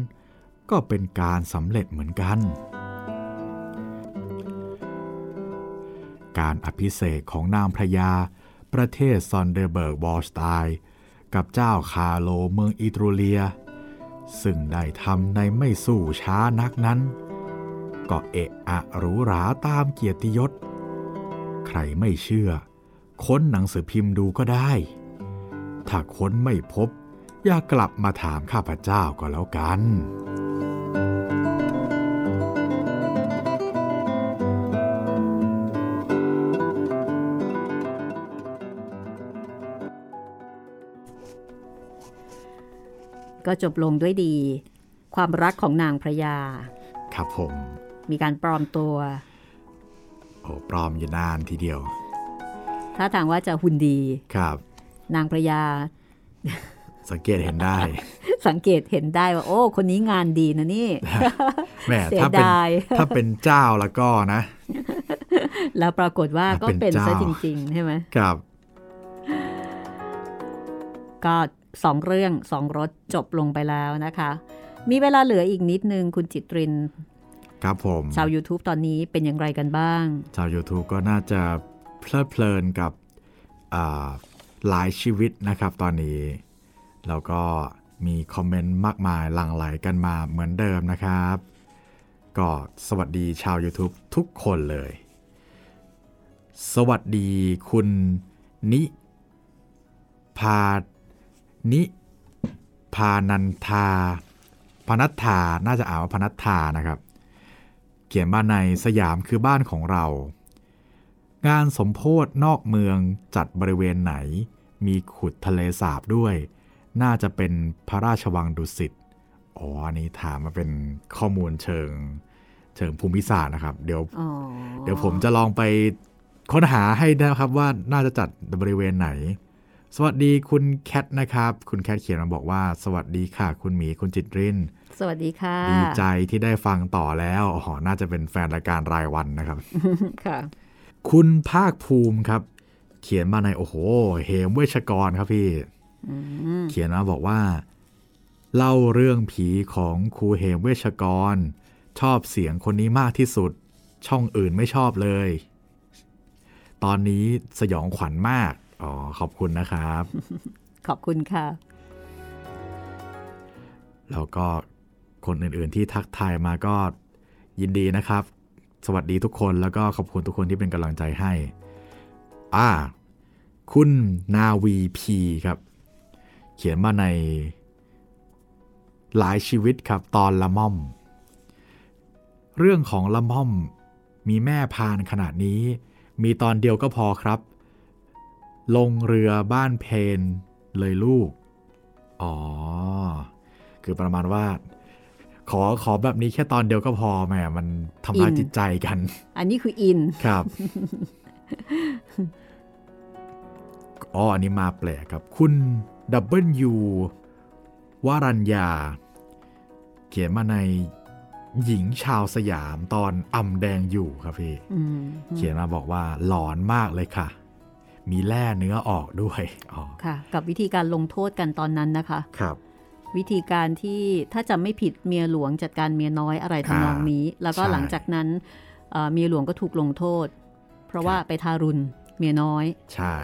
ก็เป็นการสำเร็จเหมือนกัน การอภิเษกของนางพระยา ประเทศซอนเดอร์เบิร์กวอลสไตน์ กับเจ้าคาโลเมืองอิตรูเลีย ซึ่งได้ทำในไม่สู้ช้านักนั้น ก็เอะอะหรูหราตามเกียรติยศ ใครไม่เชื่อ ค้นหนังสือพิมพ์ดูก็ได้ ถ้าค้นไม่พบ อย่ากลับมาถามข้าพเจ้าก็แล้วกัน ก็จบลงด้วยดี ความรักของนางพระยา ครับผม มีการปลอมตัว โอ้ปลอมอยู่นานทีเดียว ถ้าทางว่าจะหุ่นดี ครับ นางพระยา สังเกตเห็นได้ สังเกตเห็นได้ว่า โอ้ คนนี้งานดีนะนี่แหมเสียถ้าเป็นดายถ้าเป็นเจ้าแล้วก็นะ แล้วปรากฏว่าก็เป็นเป็นเจ้าซะจริงๆใช่ไหมครับก็ สองเรื่องสองรสจบลงไปแล้วนะคะ มีเวลาเหลืออีกนิดนึงคุณจิตริน ครับผม ชาว YouTube ตอนนี้เป็นอย่างไรกันบ้าง ชาว YouTube ก็น่าจะเพลิดเพลินกับอ่าหลายชีวิตนะครับตอนนี้ แล้วก็มีคอมเมนต์มากมายหลั่งไหลกันมาเหมือนเดิมนะครับ ก็สวัสดีชาว YouTube ทุกคนเลย สวัสดีคุณนิพา นิพานันทาพนัทธาน่าจะอ่านว่าพนัทธานะครับ เขียนมาในสยามคือบ้านของเรา งานสมโพธนอกเมืองจัดบริเวณไหน มีขุดทะเลสาบด้วย น่าจะเป็นพระราชวังดุสิตอ๋ออันนี้ถามมาเป็นข้อมูลเชิงเชิงภูมิศาสตร์นะครับ เดี๋ยวอ๋อเดี๋ยวผมจะลองไปค้นหาให้นะครับว่าน่าจะจัดบริเวณไหน สวัสดีคุณแคทนะครับ คุณแคทเขียนมาบอกว่า สวัสดีค่ะ คุณหมีคุณจิตรินสวัสดีค่ะ ดีใจที่ได้ฟังต่อแล้วอ๋อน่าจะเป็นแฟนรายการรายวันนะครับ ค่ะ คุณภาคภูมิครับ เขียนมาในโอ้โหเหมเวชกรครับพี่เขียนมาบอกว่า เล่าเรื่องผีของครูเหมเวชกร ชอบเสียงคนนี้มากที่สุด ช่องอื่นไม่ชอบเลย ตอนนี้สยองขวัญมาก อ๋อ ขอบคุณนะครับ ขอบคุณค่ะ แล้วก็คนอื่น ๆ ที่ทักทายมาก็ยินดีนะครับ สวัสดีทุกคนแล้วก็ขอบคุณทุกคนที่เป็นกำลังใจให้ อ่า คุณนาวีพีครับ เขียนมาในหลายชีวิตครับตอนละม่อม เรื่องของละม่อมมีแม่พานขนาดนี้ มีตอนเดียวก็พอครับ ลงเรือบ้านเพนเลยลูก อ๋อ คือประมาณว่า ขอขอแบบนี้แค่ตอนเดียวก็พอแหมมันทำร้ายอินจิตใจกัน อันนี้คืออิน ครับ อ๋อ อันนี้มาแปลกครับ คุณดับเบิลยูวารัญญา เขียนมาในหญิงชาวสยามตอนอ่ำแดงอยู่ครับพี่อืมเขียนมาบอกว่าหลอนมากเลยค่ะ มีแร่เนื้อออกด้วยอ๋อค่ะ กับวิธีการลงโทษกันตอนนั้นนะคะครับวิธีการที่ถ้าจำไม่ผิดเมียหลวงจัดการเมียน้อยอะไรทำนองนี้ แล้วก็ใช่หลังจากนั้นเอ่อเมียหลวงก็ถูกลงโทษ เพราะว่าไปทารุณเมียน้อย ใช่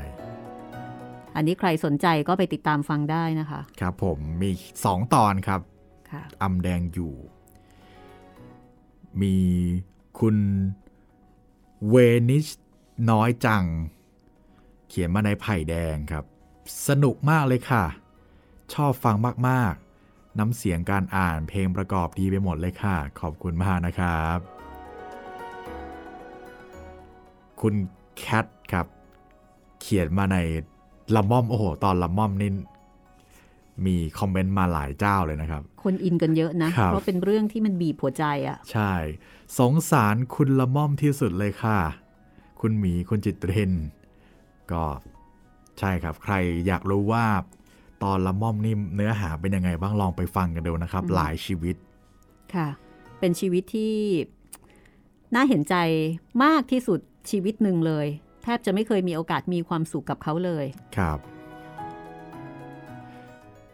อันนี้ใครสนใจก็ไปติดตามฟังได้นะคะ ครับผมมีสองตอนครับค่ะอำแดงอยู่ มีคุณเวนิชน้อยจัง เขียนมาในไผ่แดงครับ สนุกมากเลยค่ะ ชอบฟังมากๆ น้ำเสียงการอ่านเพลงประกอบดีไปหมดเลยค่ะ ขอบคุณมากนะครับ คุณแคทครับ เขียนมาในละม่อมโอ้โห ตอนละม่อมนี่มีคอมเมนต์มาหลายเจ้าเลยนะครับ คนอินกันเยอะนะครับเพราะเป็นเรื่องที่มันบีบหัวใจอะ่ะ ใช่ สงสารคุณละม่อมที่สุดเลยค่ะ คุณหมีคุณจิตริน ก็ใช่ครับ ใครอยากรู้ว่าตอนละม่อมนี่เนื้อหาเป็นยังไงบ้างลองไปฟังกันดูนะครับ หลายชีวิตค่ะ เป็นชีวิตที่น่าเห็นใจมากที่สุดชีวิตหนึ่งเลย แทบจะไม่เคยมีโอกาสมีความสุขกับเขาเลยครับ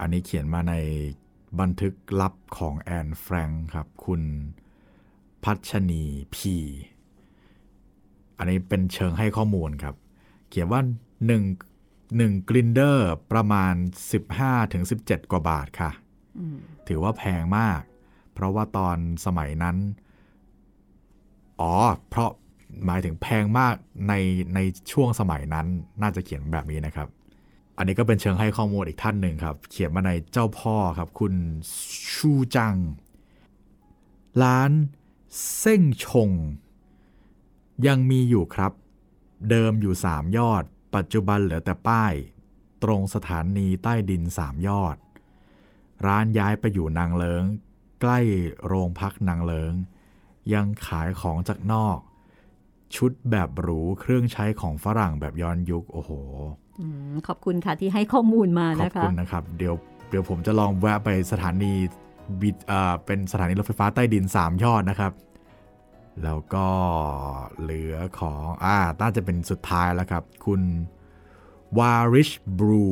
อันนี้เขียนมาในบันทึกลับของแอนแฟรงค์ครับ คุณพัชนีพี อันนี้เป็นเชิงให้ข้อมูลครับ เขียนว่า 1 1กลินเดอร์ประมาณ 15-17 กว่าบาทค่ะ ถือว่าแพงมาก เพราะว่าตอนสมัยนั้น อ๋อ เพราะหมายถึงแพงมากในในช่วงสมัยนั้นน่าจะเขียนแบบนี้นะครับ อันนี้ก็เป็นเชิงให้ข้อมูลอีกท่านหนึ่งครับ เขียนมาในเจ้าพ่อครับ คุณชูจัง ร้านเส้งชง ยังมีอยู่ครับ เดิมอยู่ 3 ยอด ปัจจุบันเหลือแต่ป้าย ตรงสถานีใต้ดิน 3 ยอด ร้านย้ายไปอยู่นางเลิง ใกล้โรงพักนางเลิง ยังขายของจากนอก ชุดแบบหรูเครื่องใช้ของฝรั่งแบบย้อนยุค โอ้โหอมขอบคุณค่ะที่ให้ข้อมูลมาขอบนะคะคุณนะครับ เดี๋ยวเดี๋ยวผมจะลองแวะไปสถานีบิเอ่อเป็นสถานีรถไฟฟ้าใต้ดิน 3 ยอดนะครับ แล้วก็เหลือของอ่าน่าจะเป็นสุดท้ายแล้วครับ คุณวาริชบรู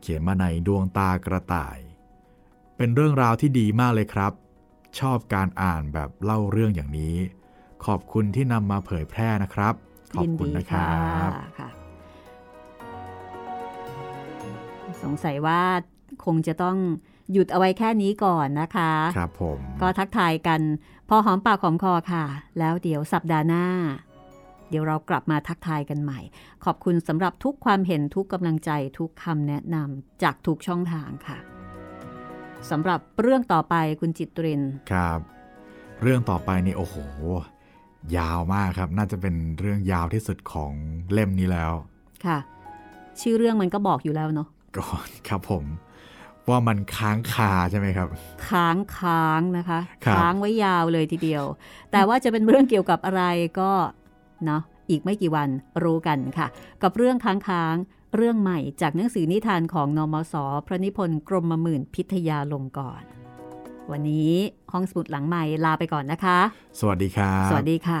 เขียนมาในดวงตากระต่าย เป็นเรื่องราวที่ดีมากเลยครับ ชอบการอ่านแบบเล่าเรื่องอย่างนี้ ขอบคุณที่นำมาเผยแพร่นะครับ ขอบคุณนะครับสงสัยว่าคงจะต้อง หยุดเอาไว้แค่นี้ก่อนนะคะ ครับผม ก็ทักทายกันพอหอมปากหอมคอค่ะ แล้วเดี๋ยวสัปดาห์หน้า เดี๋ยวเรากลับมาทักทายกันใหม่ ขอบคุณสำหรับทุกความเห็นทุกกำลังใจทุกคำแนะนำจากทุกช่องทางค่ะสำหรับเรื่องต่อไปคุณจิตรินครับ เรื่องต่อไปนี่โอ้โห ยาวมากครับ น่าจะเป็นเรื่องยาวที่สุดของเล่มนี้แล้ว ค่ะ ชื่อเรื่องมันก็บอกอยู่แล้วเนาะก็ครับผม ว่ามันค้างคาใช่ไหมครับ ค้างค้างนะคะครับค้างไว้ยาวเลยทีเดียว แต่ว่าจะเป็นเรื่องเกี่ยวกับอะไรก็เนาะอีกไม่กี่วันรู้กันค่ะ กับเรื่องค้างค้างเรื่องใหม่จากหนังสือนิทานของนมสพระนิพนธ์กรมหมื่นพิทยาลงกรณ์วันนี้ห้องสมุดหลังใหม่ลาไปก่อนนะคะ สวัสดีครับสวัสดีค่ะ